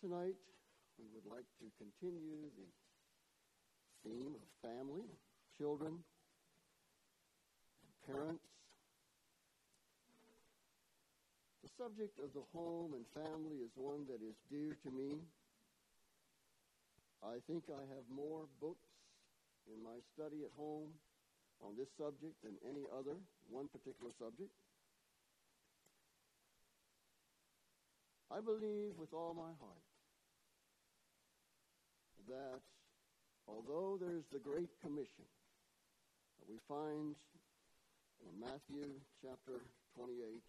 Tonight, we would like to continue the theme of family, children, parents. The subject of the home and family is one that is dear to me. I think I have more books in my study at home on this subject than any other, one particular subject. I believe with all my heart that although there's the Great Commission we find in Matthew chapter 28,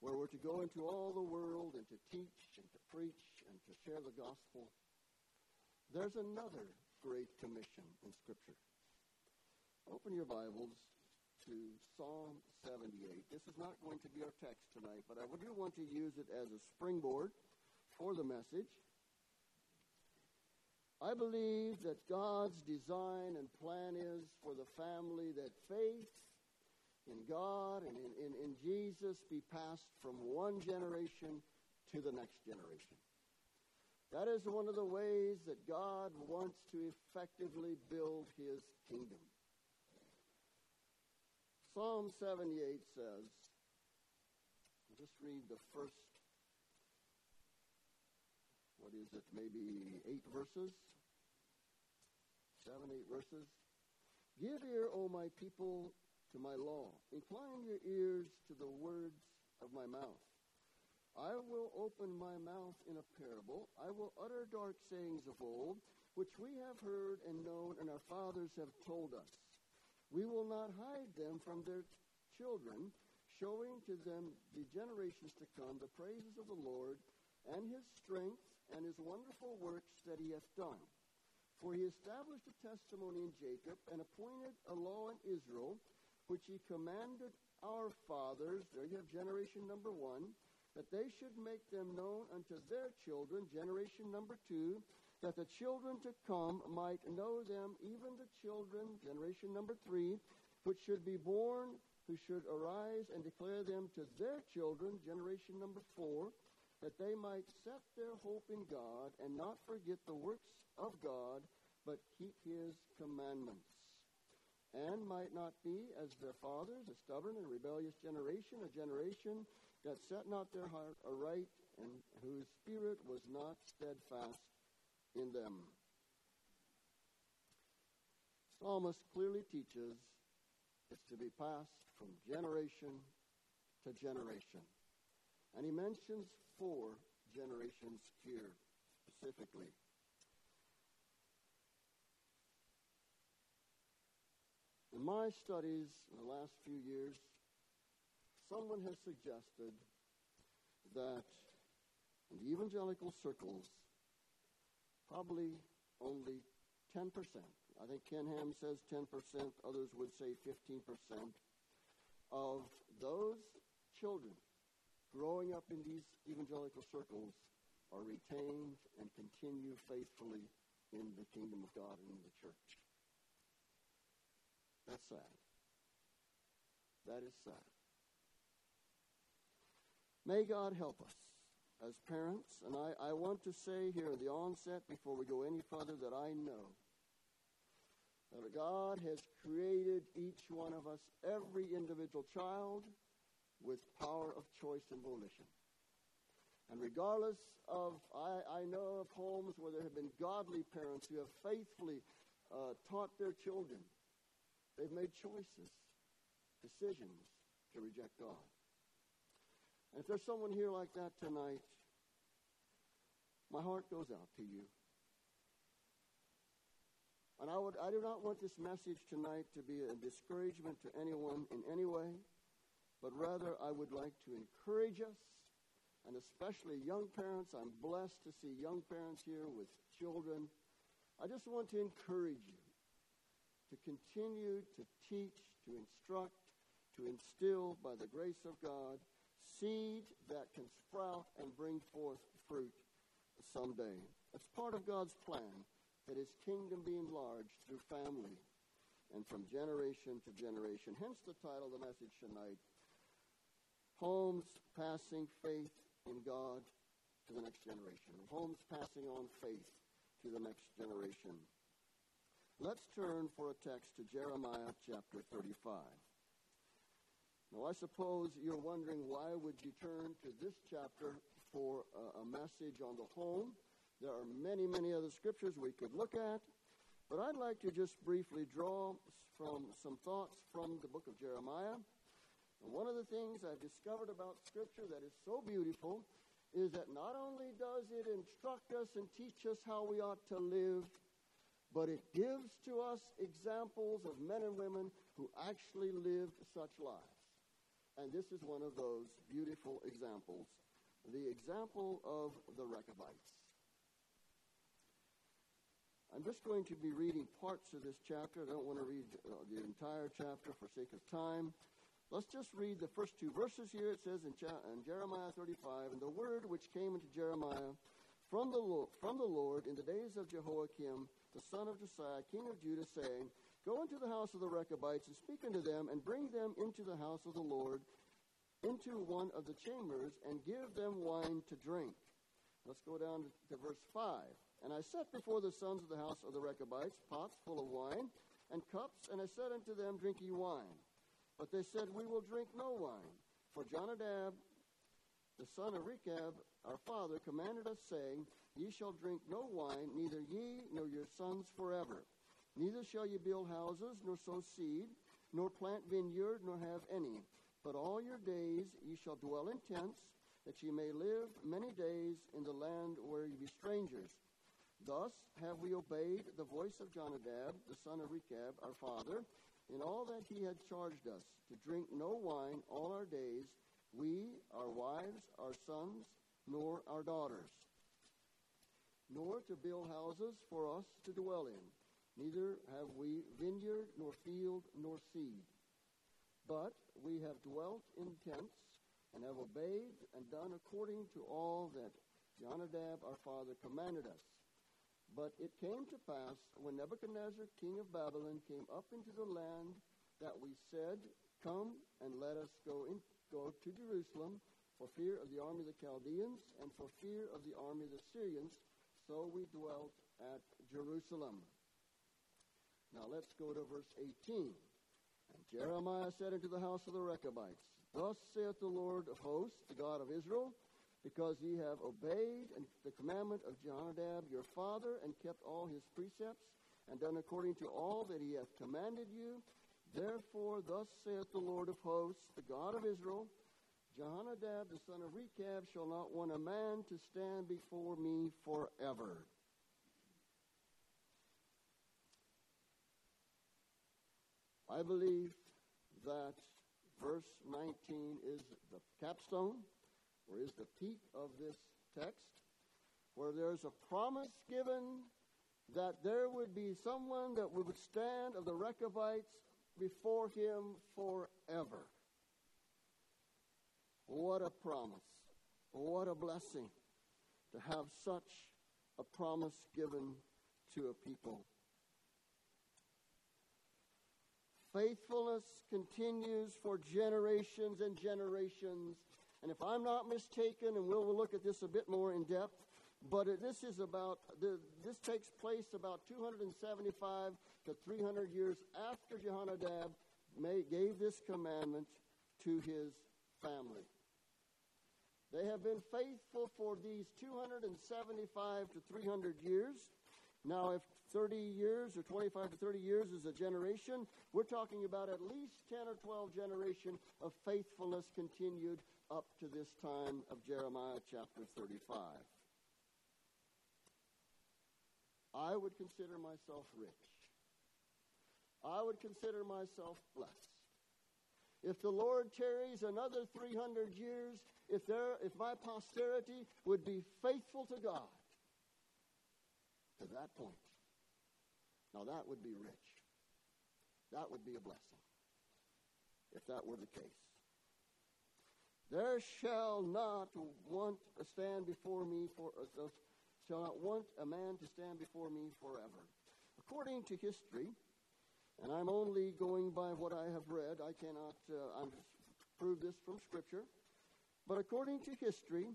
where we're to go into all the world and to teach and to preach and to share the gospel, there's another Great Commission in Scripture. Open your Bibles to Psalm 78. This is not going to be our text tonight, but I do want to use it as a springboard for the message. I believe that God's design and plan is for the family that faith in God and in, in, in Jesus be passed from one generation to the next generation. That is one of the ways that God wants to effectively build his kingdom. Psalm 78 says, I'll just read the first, what is it, maybe eight verses? Seven, eight verses. Give ear, O my people, to my law. Incline your ears to the words of my mouth. I will open my mouth in a parable. I will utter dark sayings of old, which we have heard and known, and our fathers have told us. We will not hide them from their children, showing to them the generations to come the praises of the Lord and his strength and his wonderful works that he hath done. For he established a testimony in Jacob and appointed a law in Israel, which he commanded our fathers, there you have generation number one, that they should make them known unto their children, generation number two, that the children to come might know them, even the children, generation number three, which should be born, who should arise and declare them to their children, generation number four, that they might set their hope in God and not forget the works of God, but keep his commandments. And might not be, as their fathers, a stubborn and rebellious generation, a generation that set not their heart aright, and whose spirit was not steadfast in them. Psalmist clearly teaches it's to be passed from generation to generation. And he mentions four generations here specifically. In my studies in the last few years, someone has suggested that in the evangelical circles, probably only 10%. I think Ken Ham says 10%, others would say 15% of those children growing up in these evangelical circles are retained and continue faithfully in the kingdom of God and in the church. That's sad. That is sad. May God help us as parents, and I, I want to say here at the onset, before we go any further, that I know that God has created each one of us, every individual child, with power of choice and volition. And regardless of, I, I know of homes where there have been godly parents who have faithfully uh, taught their children. They've made choices, decisions to reject God. And if there's someone here like that tonight, my heart goes out to you. And I, would, I do not want this message tonight to be a discouragement to anyone in any way, but rather I would like to encourage us, and especially young parents. I'm blessed to see young parents here with children. I just want to encourage you to continue to teach, to instruct, to instill by the grace of God seed that can sprout and bring forth fruit someday. It's part of God's plan that his kingdom be enlarged through family and from generation to generation. Hence the title of the message tonight Homes Passing Faith in God to the next generation, homes passing on faith to the next generation. Let's turn for a text to Jeremiah chapter 35. Now, I suppose you're wondering why would you turn to this chapter for a, a message on the home. There are many, many other scriptures we could look at, but I'd like to just briefly draw from some thoughts from the book of Jeremiah. And one of the things I've discovered about Scripture that is so beautiful is that not only does it instruct us and teach us how we ought to live, but it gives to us examples of men and women who actually lived such lives. And this is one of those beautiful examples the example of the Rechabites. I'm just going to be reading parts of this chapter. I don't want to read uh, the entire chapter for sake of time. Let's just read the first two verses here. It says in, in Jeremiah 35, And the word which came into Jeremiah from the, Lord, from the Lord in the days of Jehoiakim, the son of Josiah, king of Judah, saying, Go into the house of the Rechabites and speak unto them, and bring them into the house of the Lord, into one of the chambers, and give them wine to drink. Let's go down to, to verse 5. And I set before the sons of the house of the Rechabites pots full of wine, and cups, and I said unto them, Drink ye wine. But they said, We will drink no wine. For Jonadab, the son of Rechab, our father, commanded us, saying, Ye shall drink no wine, neither ye nor your sons forever. Neither shall ye build houses, nor sow seed, nor plant vineyard, nor have any. But all your days ye shall dwell in tents, that ye may live many days in the land where ye be strangers. Thus have we obeyed the voice of Jonadab, the son of Rechab, our father, in all that he had charged us, to drink no wine all our days, we, our wives, our sons, nor our daughters, nor to build houses for us to dwell in. Neither have we vineyard, nor field, nor seed. But we have dwelt in tents, and have obeyed and done according to all that Jonadab our father commanded us. But it came to pass when Nebuchadnezzar, king of Babylon, came up into the land that we said, Come and let us go, in, go to Jerusalem for fear of the army of the Chaldeans and for fear of the army of the Syrians. So we dwelt at Jerusalem. Now let's go to verse 18. And Jeremiah said unto the house of the Rechabites, Thus saith the Lord of hosts, the God of Israel, because ye have obeyed the commandment of Jonadab your father, and kept all his precepts, and done according to all that he hath commanded you. Therefore, thus saith the Lord of hosts, the God of Israel, Jonadab the son of Rechab shall not want a man to stand before me forever. I believe that verse 19 is the capstone or is the peak of this text, where there's a promise given that there would be someone that would stand of the Rechabites before him forever. What a promise. What a blessing to have such a promise given to a people. Faithfulness continues for generations and generations and if I'm not mistaken, and we'll, look at this a bit more in depth, but uh, this is about, this takes place about 275 to 300 years after Jehonadab gave this commandment to his family. They have been faithful for these 275 to 300 years. Now, if 30 years or 25 to 30 years is a generation, we're talking about at least 10 or 12 generation of faithfulness continued up to this time of Jeremiah chapter 35. I would consider myself rich. I would consider myself blessed. If the Lord tarries another 300 years, if, there, if my posterity would be faithful to God to that point, now that would be rich. That would be a blessing if that were the case. There shall not want to stand before me for uh, shall not want a man to stand before me forever. According to history, and I'm only going by what I have read. I cannot uh, prove this from Scripture. But according to history,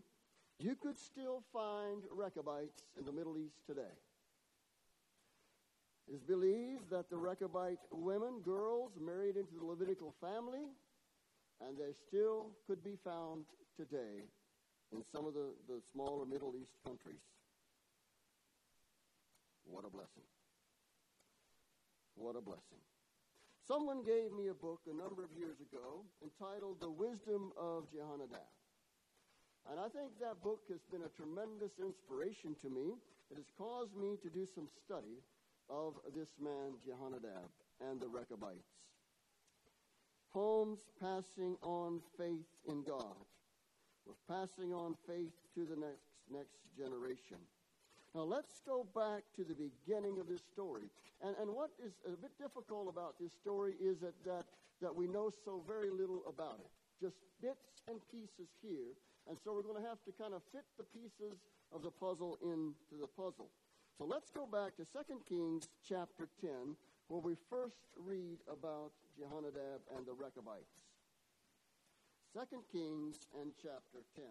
you could still find Rechabites in the Middle East today. It is believed that the Rechabite women, girls, married into the Levitical family, and they still could be found today in some of the, the smaller Middle East countries. What a blessing. What a blessing. Someone gave me a book a number of years ago entitled The Wisdom of Jehonadab. And I think that book has been a tremendous inspiration to me. It has caused me to do some study of this man, Jehonadab, and the Rechabites. Homes passing on faith in God. We're passing on faith to the next, next generation. Now let's go back to the beginning of this story. And, and what is a bit difficult about this story is that, that, that we know so very little about it. Just bits and pieces here. And so we're going to have to kind of fit the pieces of the puzzle into the puzzle. So let's go back to 2 Kings chapter 10, where we first read about Jehonadab and the Rechabites. 2 Kings and chapter 10.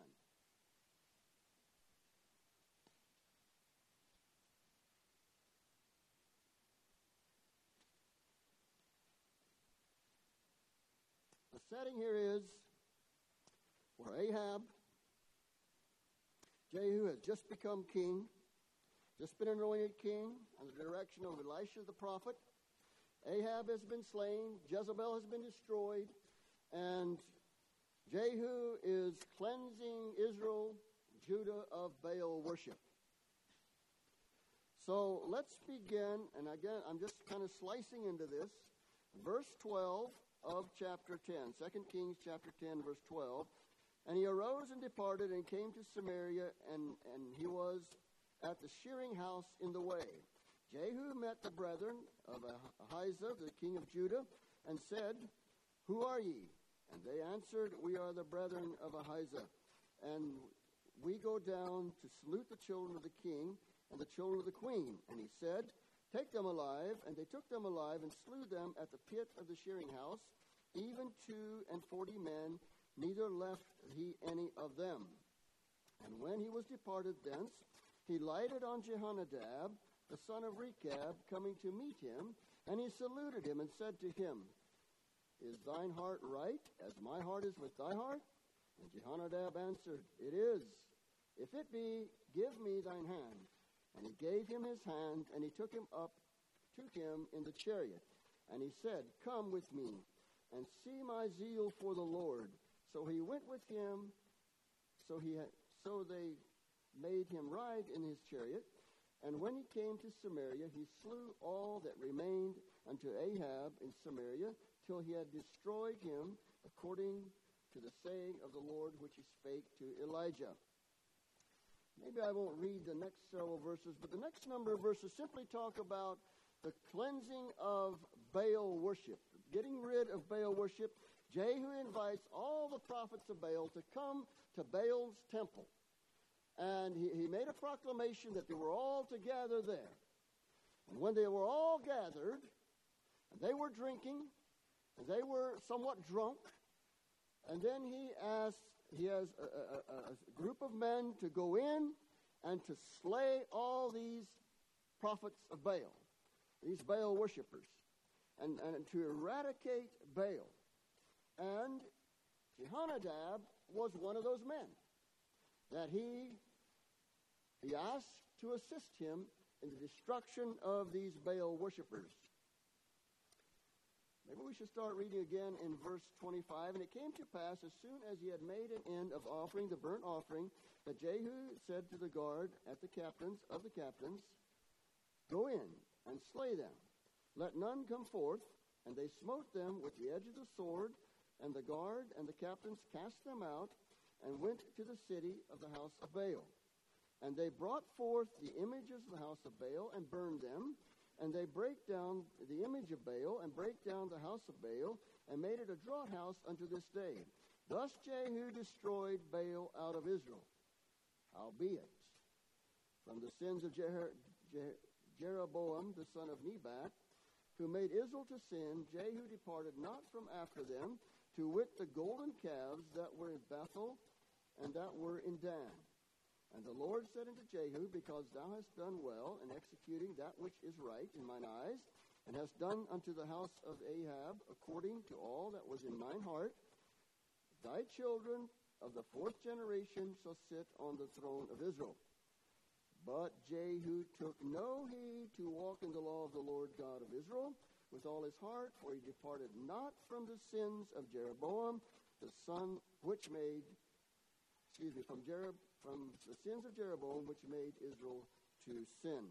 The setting here is where Ahab, Jehu has just become king, just been anointed king under the direction of Elisha the prophet. Ahab has been slain, Jezebel has been destroyed, and Jehu is cleansing Israel, Judah of Baal worship. So let's begin, and again, I'm just kind of slicing into this. Verse 12 of chapter 10. 2 Kings chapter 10, verse 12. And he arose and departed and came to Samaria, and, and he was at the shearing house in the way. Jehu met the brethren of Ahijah, the king of Judah, and said, Who are ye? And they answered, We are the brethren of Ahijah. And we go down to salute the children of the king and the children of the queen. And he said, Take them alive. And they took them alive and slew them at the pit of the shearing house, even two and forty men, neither left he any of them. And when he was departed thence, he lighted on Jehonadab, the son of Rechab, coming to meet him, and he saluted him and said to him, Is thine heart right, as my heart is with thy heart? And Jehonadab answered, It is. If it be, give me thine hand. And he gave him his hand, and he took him up to him in the chariot. And he said, Come with me, and see my zeal for the Lord. So he went with him. So he so they made him ride in his chariot. And when he came to Samaria, he slew all that remained unto Ahab in Samaria, till he had destroyed him, according to the saying of the Lord which he spake to Elijah. Maybe I won't read the next several verses, but the next number of verses simply talk about the cleansing of Baal worship, getting rid of Baal worship. Jehu invites all the prophets of Baal to come to Baal's temple. And he, he made a proclamation that they were all together there. And when they were all gathered, and they were drinking, and they were somewhat drunk, and then he asked he has a, a, a, group of men to go in and to slay all these prophets of Baal, these Baal worshippers, and, and to eradicate Baal. And Jehonadab was one of those men that he, he asked to assist him in the destruction of these Baal worshippers. Maybe we should start reading again in verse 25. And it came to pass, as soon as he had made an end of offering the burnt offering, that Jehu said to the guard at the captains of the captains, Go in and slay them. Let none come forth. And they smote them with the edge of the sword, and the guard and the captains cast them out, and went to the city of the house of Baal. And they brought forth the images of the house of Baal, and burned them, and they break down the image of Baal and break down the house of Baal and made it a draught house unto this day. Thus Jehu destroyed Baal out of Israel. Howbeit, from the sins of Jer- Jer- Jeroboam the son of Nebat, who made Israel to sin, Jehu departed not from after them, to wit the golden calves that were in Bethel and that were in Dan. And the Lord said unto Jehu, Because thou hast done well in executing that which is right in mine eyes, and hast done unto the house of Ahab according to all that was in mine heart, thy children of the fourth generation shall sit on the throne of Israel. But Jehu took no heed to walk in the law of the Lord God of Israel with all his heart, for he departed not from the sins of Jeroboam, the son which made, excuse me, from Jeroboam from the sins of Jeroboam, which made Israel to sin.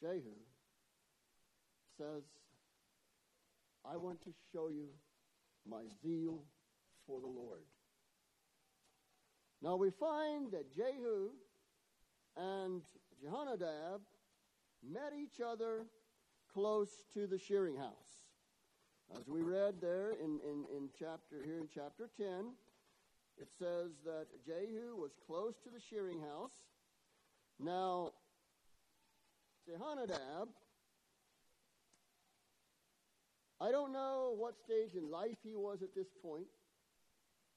Jehu says, I want to show you my zeal for the Lord. Now we find that Jehu and Jehonadab met each other close to the shearing house. As we read there in, in, in chapter here in chapter 10, it says that Jehu was close to the shearing house. Now, Jehonadab, I don't know what stage in life he was at this point,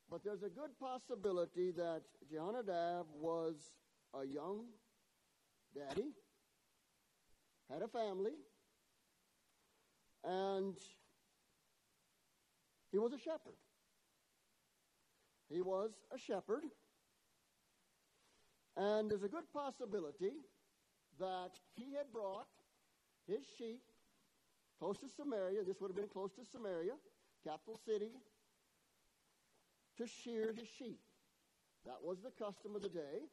but there's a good possibility that Jehonadab was a young daddy, had a family, and he was a shepherd. He was a shepherd. And there's a good possibility that he had brought his sheep close to Samaria. This would have been close to Samaria, capital city, to shear his sheep. That was the custom of the day,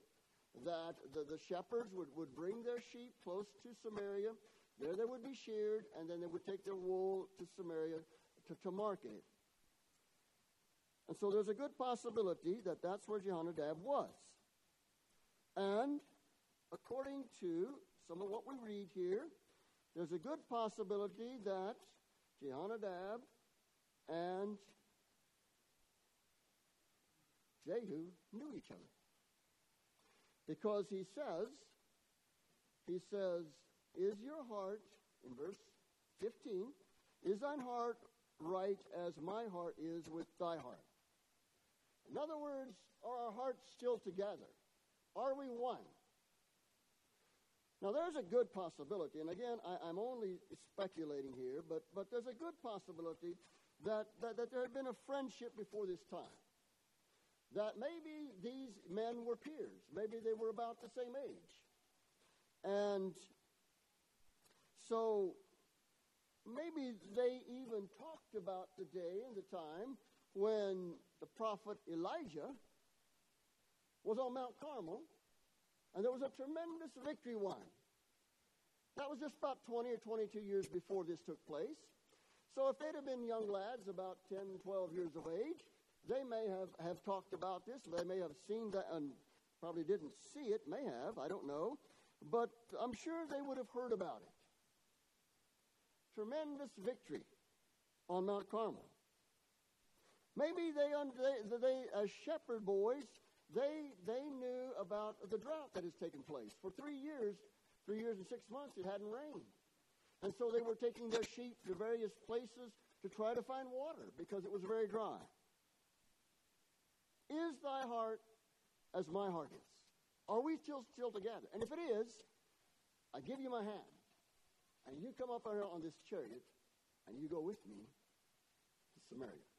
that the, the shepherds would, would bring their sheep close to Samaria. There they would be sheared, and then they would take their wool to Samaria to, to market it. And so there's a good possibility that that's where Jehonadab was. And according to some of what we read here, there's a good possibility that Jehonadab and Jehu knew each other. Because he says, he says, Is your heart, in verse 15, is thine heart right as my heart is with thy heart? In other words, are our hearts still together? Are we one? Now, there's a good possibility, and again, I, am only speculating here, but, but there's a good possibility that, that, that there had been a friendship before this time. That maybe these men were peers. Maybe they were about the same age. And so maybe they even talked about the day and the time when the prophet Elijah was on Mount Carmel, and there was a tremendous victory won. That was just about 20 or 22 years before this took place. So if they'd have been young lads, about 10, 12 years of age, they may have, have talked about this. They may have seen that and probably didn't see it, may have, I don't know. But I'm sure they would have heard about it. Tremendous victory on Mount Carmel. Maybe they, they, they as shepherd boys, they, they knew about the drought that has taken place. For three years, three years and six months, it hadn't rained. And so they were taking their sheep to various places to try to find water because it was very dry. Is thy heart as my heart is? Are we still, still together? And if it is, I give you my hand. And you come up on this chariot and you go with me to Samaria.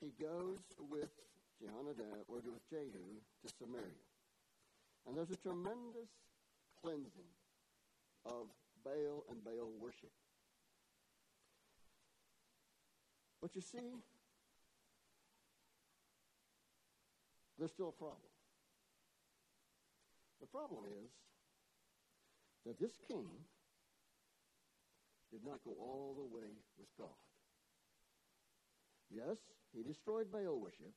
He goes with Jehonadab, or with Jehu, to Samaria. And there's a tremendous cleansing of Baal and Baal worship. But you see, there's still a problem. The problem is that this king did not go all the way with God. Yes, he destroyed Baal worship.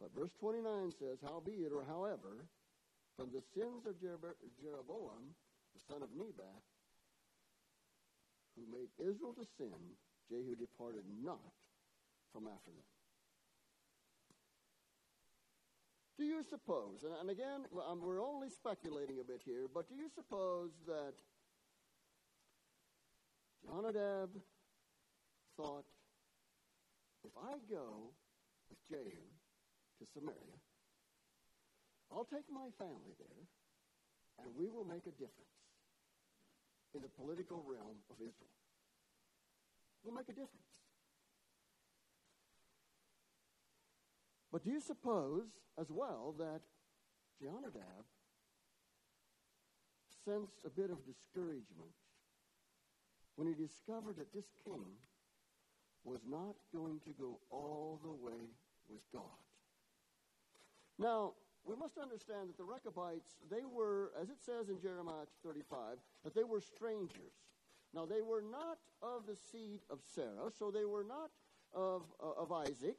But verse 29 says, Howbeit, or however, from the sins of Jeroboam, the son of Nebat, who made Israel to sin, Jehu departed not from after them. Do you suppose, and again, we're only speculating a bit here, but do you suppose that Jonadab thought, if I go with Jehu to Samaria, I'll take my family there, and we will make a difference in the political realm of Israel. We'll make a difference. But do you suppose as well that Jonadab sensed a bit of discouragement when he discovered that this king was not going to go all the way with God? Now, we must understand that the Rechabites, they were, as it says in Jeremiah 35, that they were strangers. Now, they were not of the seed of Sarah, so they were not of, uh, of Isaac.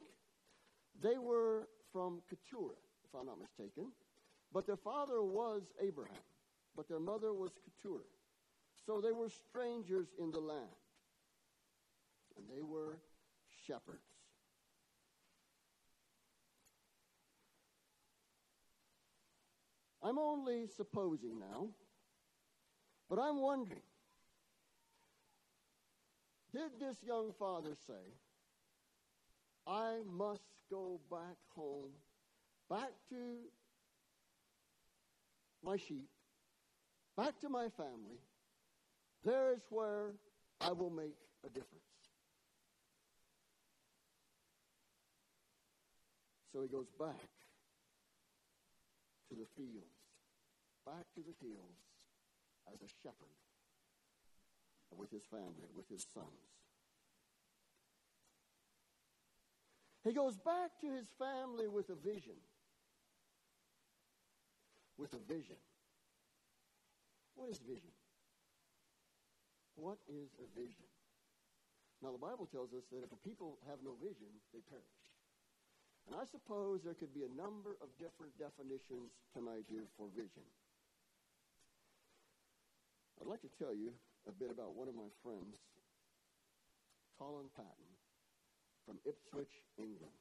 They were from Keturah, if I'm not mistaken. But their father was Abraham, but their mother was Keturah. So they were strangers in the land. And they were shepherds. I'm only supposing now, but I'm wondering did this young father say, I must go back home, back to my sheep, back to my family? There is where I will make a difference. So he goes back to the fields, back to the hills as a shepherd with his family, with his sons. He goes back to his family with a vision. With a vision. What is vision? What is a vision? Now, the Bible tells us that if a people have no vision, they perish. And I suppose there could be a number of different definitions tonight here for vision. I'd like to tell you a bit about one of my friends, Colin Patton, from Ipswich, England.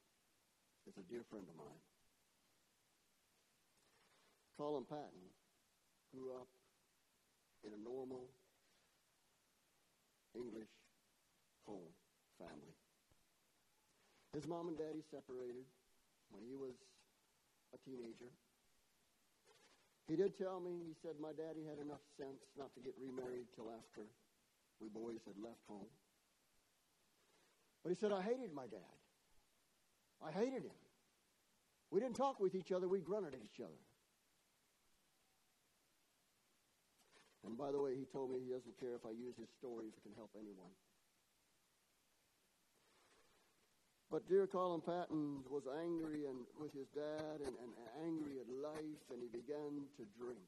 Is a dear friend of mine. Colin Patton grew up in a normal English home family. His mom and daddy separated when he was a teenager. He did tell me, he said, my daddy had enough sense not to get remarried till after we boys had left home. But he said, I hated my dad. I hated him. We didn't talk with each other, we grunted at each other. And by the way, he told me he doesn't care if I use his story if it can help anyone. But dear Colin Patton was angry and with his dad and, and angry at life, and he began to drink.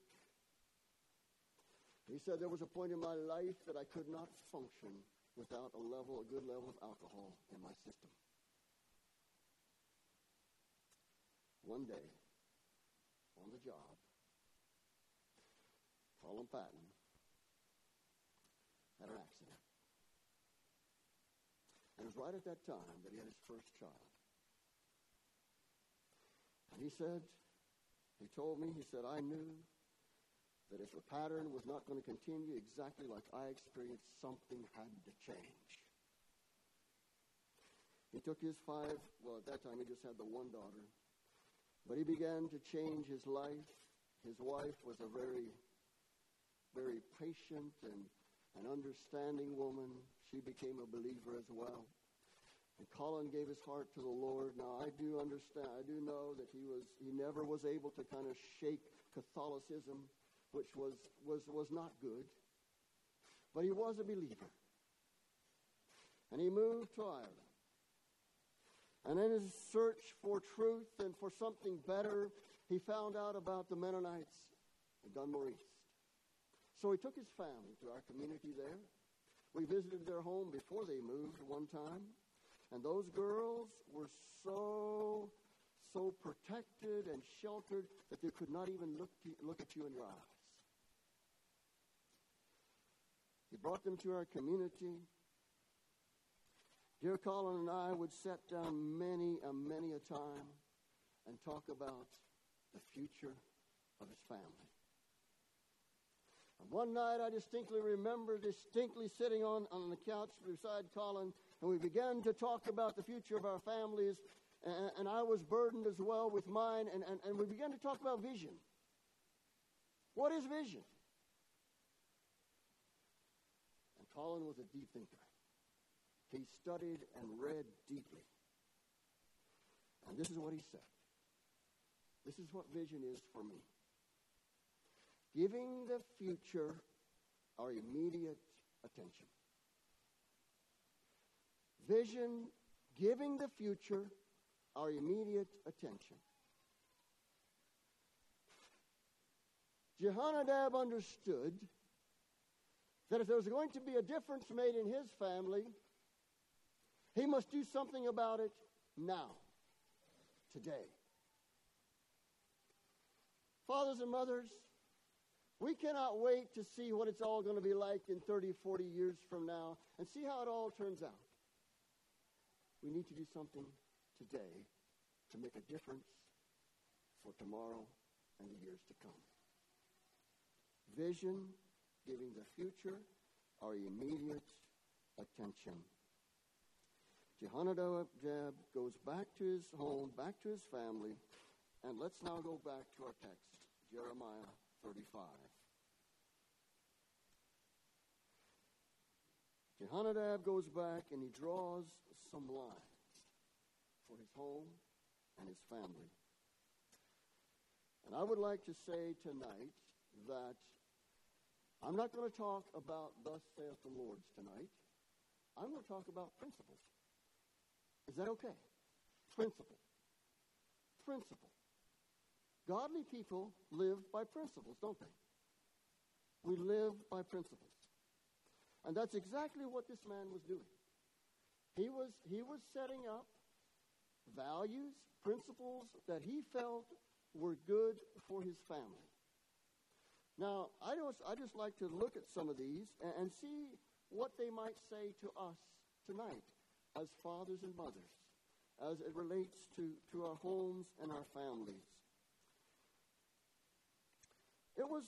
He said there was a point in my life that I could not function without a level, a good level of alcohol in my system. One day, on the job, Colin Patton had an accident. It was right at that time that he had his first child. And he said, he told me, he said, I knew that if the pattern was not going to continue exactly like I experienced, something had to change. He took his five, well, at that time he just had the one daughter, but he began to change his life. His wife was a very, very patient and an understanding woman. She became a believer as well. And Colin gave his heart to the Lord. Now I do understand, I do know that he was he never was able to kind of shake Catholicism, which was was was not good. But he was a believer. And he moved to Ireland. And in his search for truth and for something better, he found out about the Mennonites in Dunmore East. So he took his family to our community there. We visited their home before they moved one time. And those girls were so, so protected and sheltered that they could not even look, to, look at you in your eyes. He brought them to our community. Dear Colin and I would sit down many and many a time and talk about the future of his family And One night I distinctly remember distinctly sitting on, on the couch beside Colin, and we began to talk about the future of our families, and, and I was burdened as well with mine, and, and, and we began to talk about vision. What is vision? And Colin was a deep thinker. He studied and read deeply. And this is what he said. This is what vision is for me. Giving the future our immediate attention. Vision, giving the future our immediate attention. Jehonadab understood that if there was going to be a difference made in his family, he must do something about it now, today. Fathers and mothers, we cannot wait to see what it's all going to be like in 30, 40 years from now and see how it all turns out. We need to do something today to make a difference for tomorrow and the years to come. Vision, giving the future our immediate attention. Jehonadab goes back to his home, back to his family, and let's now go back to our text, Jeremiah 35. Jehonadab goes back and he draws some lines for his home and his family. And I would like to say tonight that I'm not going to talk about thus saith the Lord tonight. I'm going to talk about principles. Is that okay? Principle. Principle. Godly people live by principles, don't they? We live by principles. And that's exactly what this man was doing. He was, he was setting up values, principles that he felt were good for his family. Now, I just, I just like to look at some of these and, and see what they might say to us tonight as fathers and mothers, as it relates to, to our homes and our families. It was,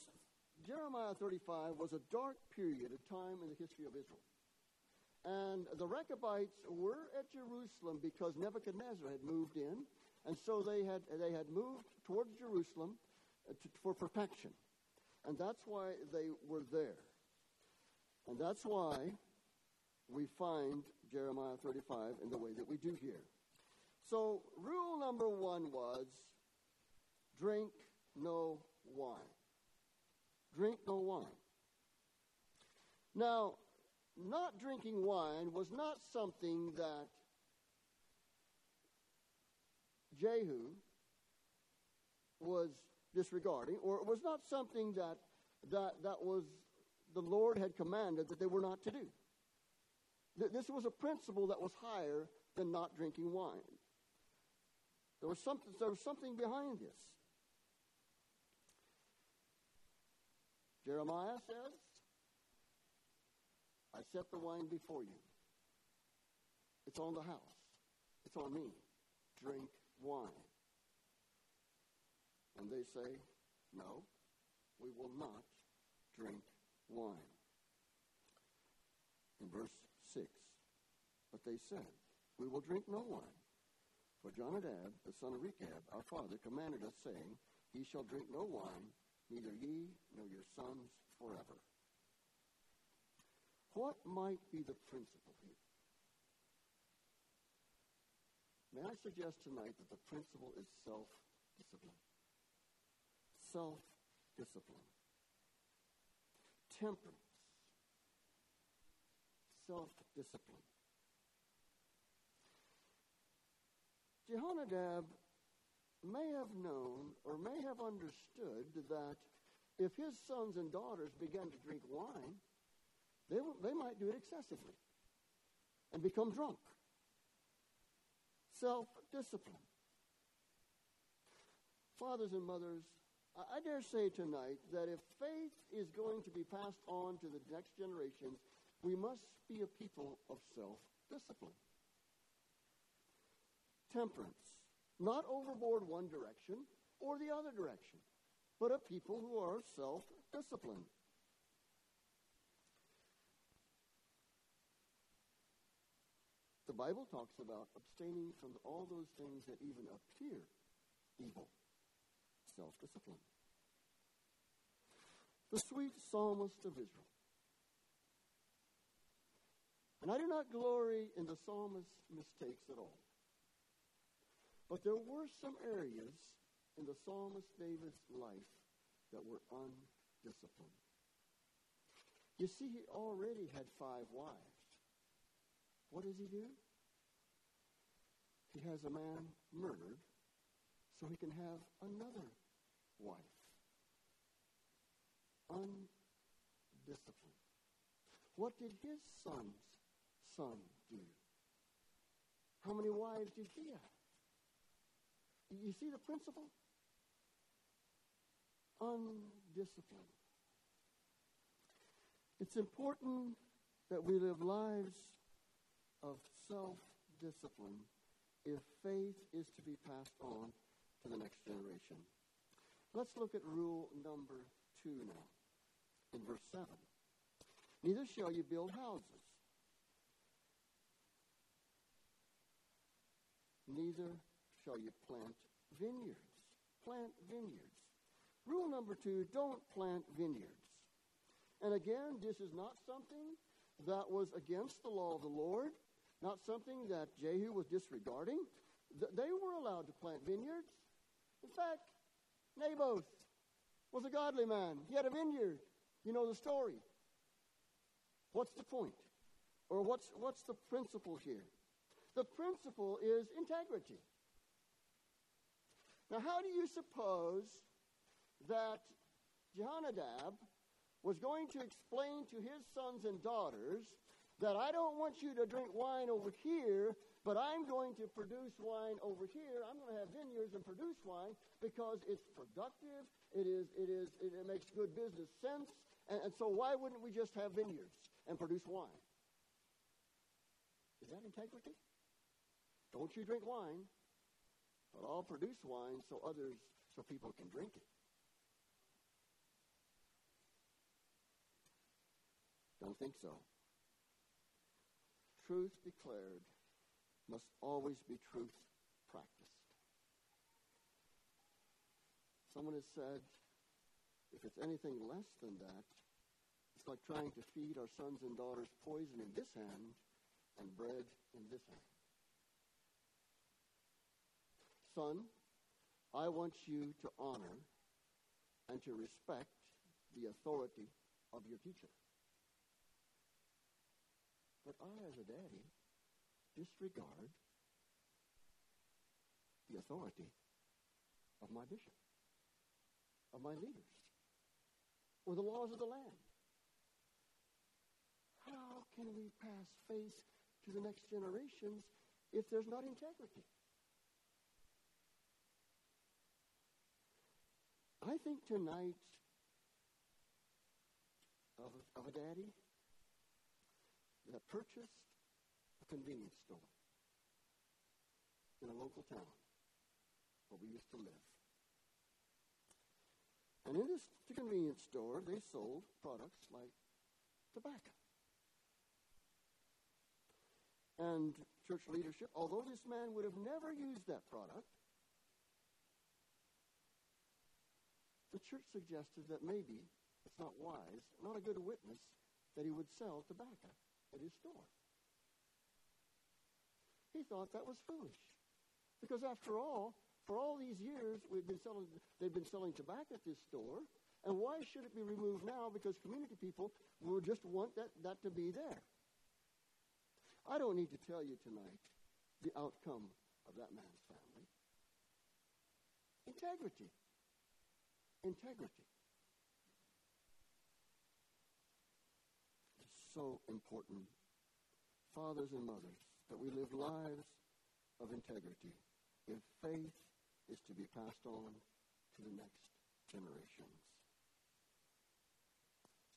Jeremiah 35 was a dark period of time in the history of Israel. And the Rechabites were at Jerusalem because Nebuchadnezzar had moved in, and so they had, they had moved towards Jerusalem uh, to, for protection. And that's why they were there. And that's why we find Jeremiah 35 in the way that we do here. So, rule number one was drink no wine. Drink no wine. Now, not drinking wine was not something that Jehu was disregarding, or it was not something that, that, that was the Lord had commanded that they were not to do. This was a principle that was higher than not drinking wine. There was something, there was something behind this. Jeremiah says, I set the wine before you. It's on the house. It's on me. Drink wine. And they say, No, we will not drink wine. In verse 6, but they said, We will drink no wine. For Jonadab, the son of Rechab, our father, commanded us, saying, He shall drink no wine, neither ye nor your sons forever. What might be the principle here? May I suggest tonight that the principle is self discipline? Self discipline. Temperance. Self discipline. Jehonadab may have known or may have understood that if his sons and daughters began to drink wine, they, they might do it excessively and become drunk. Self discipline. Fathers and mothers, I dare say tonight that if faith is going to be passed on to the next generations, we must be a people of self discipline temperance, not overboard one direction or the other direction, but of people who are self disciplined. The Bible talks about abstaining from all those things that even appear evil. Self discipline. The sweet psalmist of Israel. And I do not glory in the psalmist's mistakes at all. But there were some areas in the psalmist David's life that were undisciplined. You see, he already had five wives. What does he do? He has a man murdered so he can have another wife. Undisciplined. What did his son's son do? How many wives did he have? You see the principle? Undisciplined. It's important that we live lives of self discipline if faith is to be passed on to the next generation. Let's look at rule number two now, in verse 7. Neither shall you build houses, neither shall you plant vineyards. Plant vineyards. Rule number two don't plant vineyards. And again, this is not something that was against the law of the Lord, not something that Jehu was disregarding. They were allowed to plant vineyards. In fact, Naboth was a godly man. He had a vineyard. You know the story. What's the point? Or what's, what's the principle here? The principle is integrity. Now, how do you suppose that Jehonadab was going to explain to his sons and daughters that I don't want you to drink wine over here, but I'm going to produce wine over here. I'm going to have vineyards and produce wine because it's productive. It is. It is. It, it makes good business sense. And, and so, why wouldn't we just have vineyards and produce wine? Is that integrity? Don't you drink wine, but I'll produce wine so others, so people can drink it. Don't think so. Truth declared must always be truth practiced. Someone has said, if it's anything less than that, it's like trying to feed our sons and daughters poison in this hand and bread in this hand. Son, I want you to honor and to respect the authority of your teacher. But I, as a daddy, disregard the authority of my bishop, of my leaders, or the laws of the land. How can we pass faith to the next generations if there's not integrity? I think tonight of, of a daddy that purchased a convenience store in a local town where we used to live. And in this convenience store, they sold products like tobacco. And church leadership, although this man would have never used that product, the church suggested that maybe it's not wise, not a good witness, that he would sell tobacco at his store. He thought that was foolish. Because after all, for all these years we've been selling they've been selling tobacco at this store, and why should it be removed now? Because community people will just want that, that to be there. I don't need to tell you tonight the outcome of that man's family. Integrity. Integrity. so important, fathers and mothers, that we live lives of integrity if faith is to be passed on to the next generations.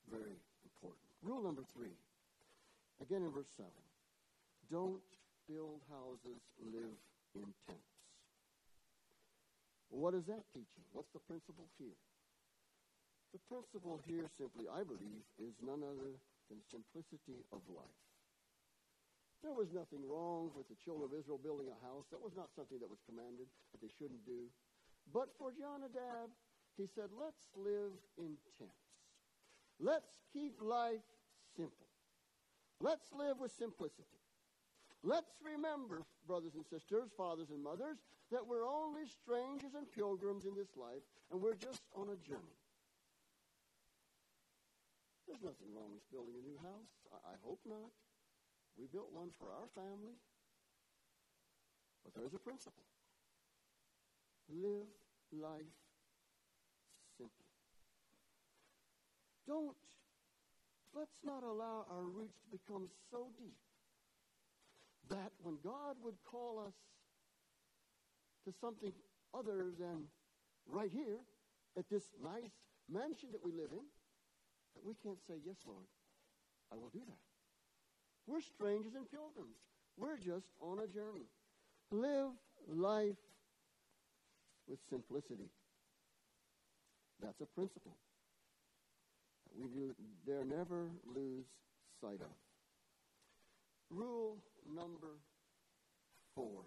Very important. Rule number three, again in verse 7 don't build houses, live in tents. What is that teaching? What's the principle here? The principle here simply, I believe, is none other than simplicity of life. There was nothing wrong with the children of Israel building a house. That was not something that was commanded that they shouldn't do. But for Jonadab, he said, let's live in tents. Let's keep life simple. Let's live with simplicity. Let's remember, brothers and sisters, fathers and mothers, that we're only strangers and pilgrims in this life, and we're just on a journey. There's nothing wrong with building a new house. I, I hope not. We built one for our family. But there's a principle. Live life simply. Don't, let's not allow our roots to become so deep that when God would call us to something other than right here at this nice mansion that we live in, that we can't say, Yes, Lord, I will do that. We're strangers and pilgrims. We're just on a journey. Live life with simplicity. That's a principle that we do, dare never lose sight of. Rule number four,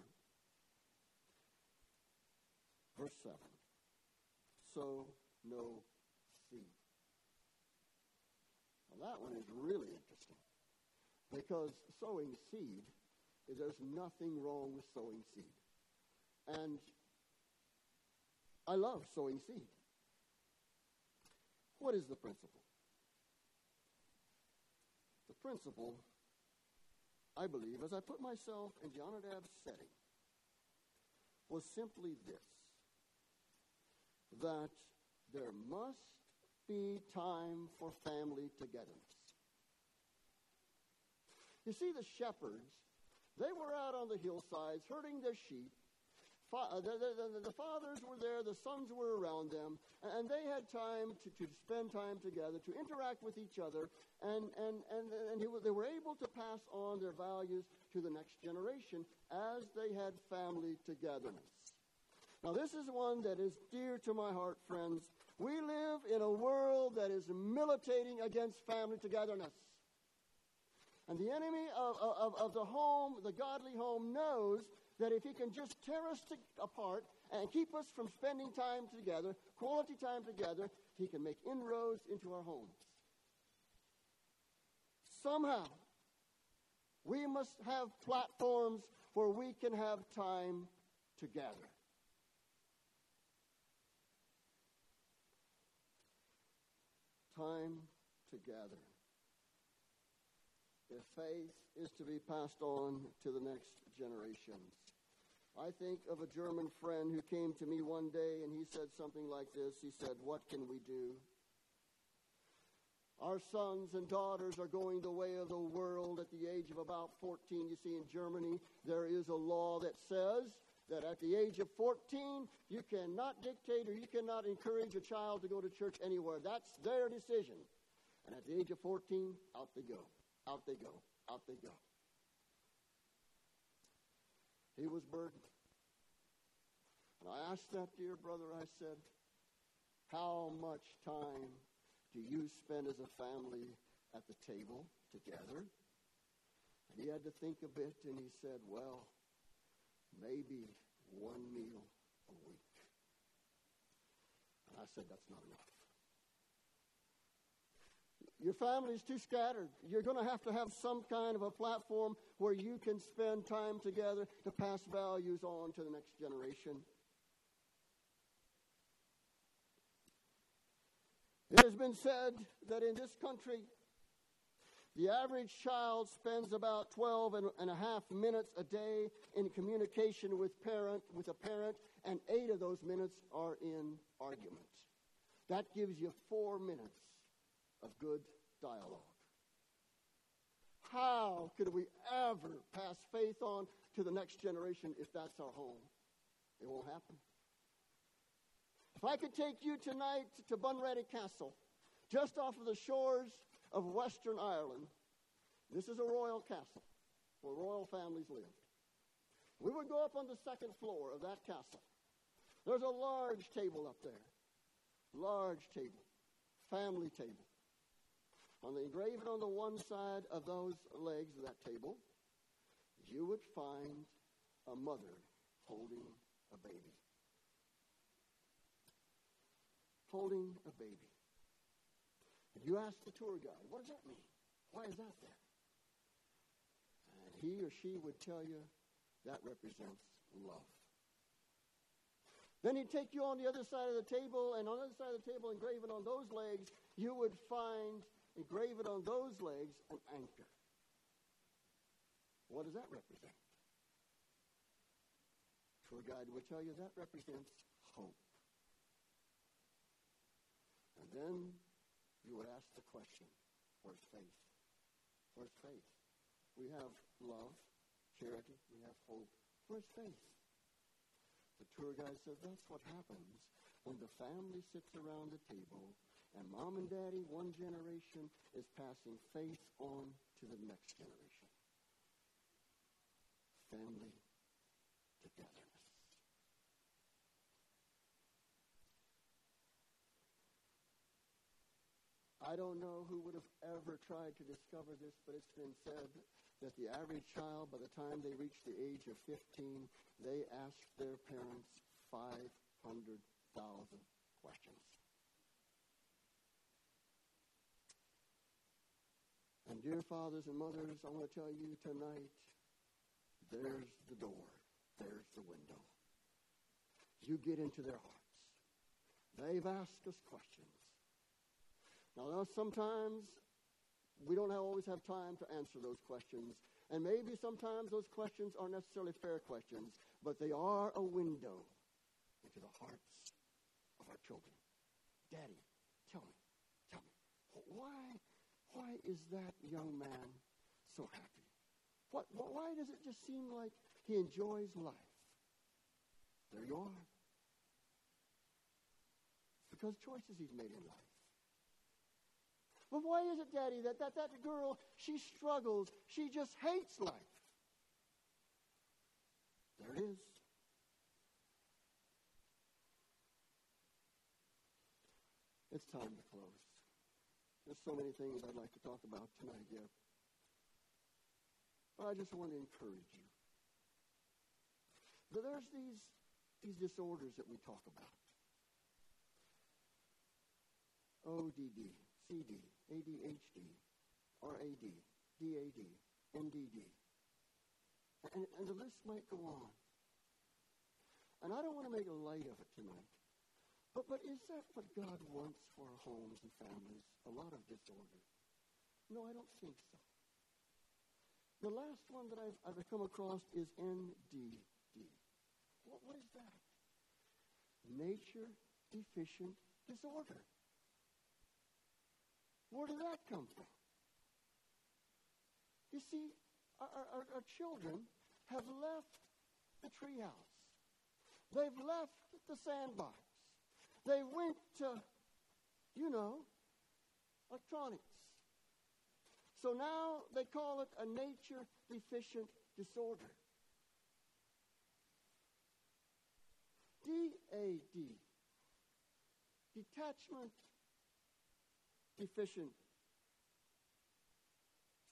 verse 7. Sow no seed. Well, that one is really interesting because sowing seed, is there's nothing wrong with sowing seed. And I love sowing seed. What is the principle? The principle I believe, as I put myself in Jonadab's setting, was simply this that there must be time for family togetherness. You see, the shepherds, they were out on the hillsides herding their sheep, uh, the, the, the, fathers were there, the sons were around them, and they had time to, to spend time together, to interact with each other, and, and, and, and he, they were able to pass on their values to the next generation as they had family togetherness. Now, this is one that is dear to my heart, friends. We live in a world that is militating against family togetherness. And the enemy of, of, of the home, the godly home, knows that if he can just tear us to, apart and keep us from spending time together, quality time together, he can make inroads into our homes. Somehow, we must have platforms where we can have time together. Time together. If faith is to be passed on to the next generations. I think of a German friend who came to me one day and he said something like this. He said, What can we do? Our sons and daughters are going the way of the world at the age of about 14. You see, in Germany, there is a law that says that at the age of 14, you cannot dictate or you cannot encourage a child to go to church anywhere. That's their decision. And at the age of 14, out they go. Out they go. Out they go. He was burdened. And I asked that dear brother, I said, How much time do you spend as a family at the table together? And he had to think a bit, and he said, Well, maybe one meal a week. And I said, That's not enough. Your family is too scattered. You're going to have to have some kind of a platform where you can spend time together to pass values on to the next generation. It has been said that in this country, the average child spends about 12 and, a half minutes a day in communication with parent with a parent, and eight of those minutes are in argument. That gives you four minutes of good dialogue. How could we ever pass faith on to the next generation if that's our home? It won't happen. If I could take you tonight to Bunratty Castle, just off of the shores of Western Ireland, this is a royal castle where royal families lived. We would go up on the second floor of that castle. There's a large table up there. Large table. Family table. On the engraving on the one side of those legs of that table you would find a mother holding a baby. Holding a baby. And you ask the tour guide, what does that mean? Why is that there? And he or she would tell you that represents love. Then he'd take you on the other side of the table, and on the other side of the table, engraven on those legs, you would find engraven on those legs an anchor. What does that represent? Tour guide would tell you that represents hope. And then you would ask the question, where's faith? Where's faith? We have love, charity, we have hope. Where's faith? The tour guide says that's what happens when the family sits around the table and mom and daddy, one generation, is passing faith on to the next generation. Family togetherness. I don't know who would have ever tried to discover this, but it's been said that the average child, by the time they reach the age of 15, they ask their parents 500,000 questions. And dear fathers and mothers, I want to tell you tonight, there's the door. There's the window. You get into their hearts. They've asked us questions. Now, sometimes we don't always have time to answer those questions. And maybe sometimes those questions aren't necessarily fair questions, but they are a window into the hearts of our children. Daddy, tell me, tell me, why, why is that young man so happy? What, why does it just seem like he enjoys life? There you are. Because choices he's made in life. But why is it, Daddy, that, that that girl, she struggles, she just hates life? There it is. It's time. There's so many things I'd like to talk about tonight. But I just want to encourage you. But there's these, these disorders that we talk about. ODD, CD, ADHD, RAD, DAD, MDD. And, and the list might go on. And I don't want to make a light of it tonight. But, but is that what God wants for our homes and families? A lot of disorder? No, I don't think so. The last one that I've, I've come across is NDD. What, what is that? Nature deficient disorder. Where did that come from? You see, our, our, our children have left the treehouse. They've left the sandbox. They went to, you know, electronics. So now they call it a nature deficient disorder. DAD, detachment deficient,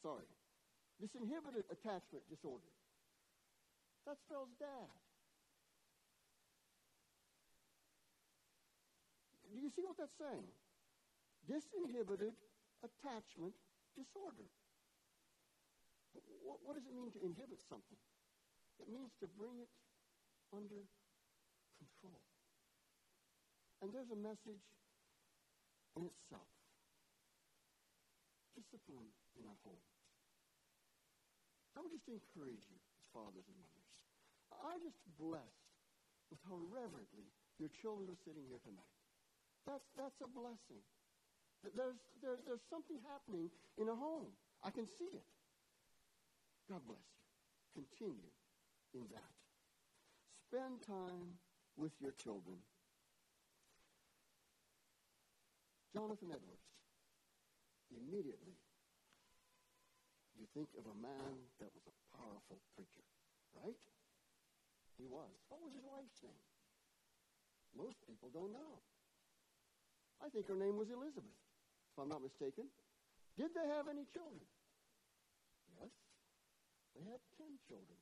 sorry, disinhibited attachment disorder. That spells dad. Do you see what that's saying? Disinhibited attachment disorder. What, what, does it mean to inhibit something? It means to bring it under control. And there's a message in itself discipline in our homes. I would just encourage you as fathers and mothers. I'm just blessed with how reverently your children are sitting here tonight. That's, that's a blessing. There's, there, there's something happening in a home. I can see it. God bless you. Continue in that. Spend time with your children. Jonathan Edwards immediately you think of a man that was a powerful preacher, right? He was. What was his wife's name? Most people don't know. I think her name was Elizabeth, if I'm not mistaken. Did they have any children? Yes, they had 10 children.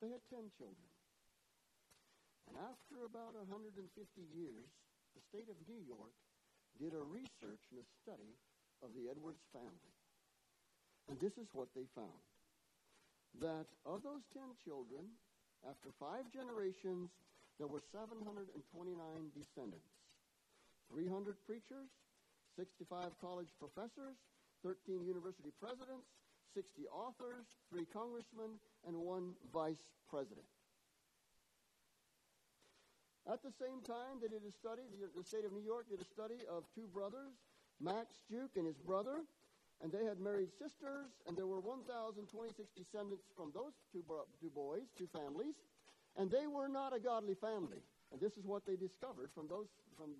They had 10 children. And after about 150 years, the state of New York did a research and a study of the Edwards family. And this is what they found. That of those 10 children, after five generations, there were 729 descendants. 300 preachers, 65 college professors, 13 university presidents, 60 authors, three congressmen, and one vice president. At the same time, they did a study, the state of New York did a study of two brothers, Max Jukes and his brother, and they had married sisters, and there were 1,026 descendants from those two, two boys, two families, and they were not a godly family. And this is what they discovered from those, from,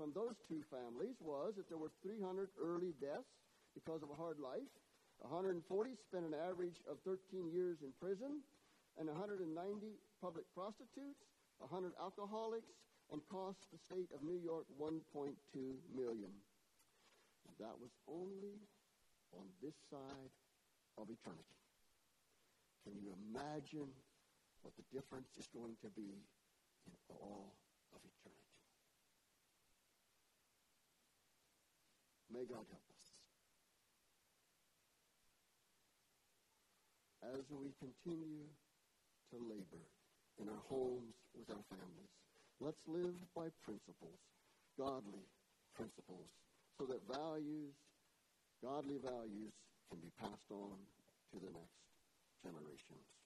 from those two families was that there were 300 early deaths because of a hard life, 140 spent an average of 13 years in prison, and 190 public prostitutes, 100 alcoholics, and cost the state of New York 1.2 million. That was only on this side of eternity. Can you imagine what the difference is going to be in all of eternity? May God help us. As we continue to labor in our homes with our families. Let's live by principles, godly principles, so that values, godly values, can be passed on to the next generations.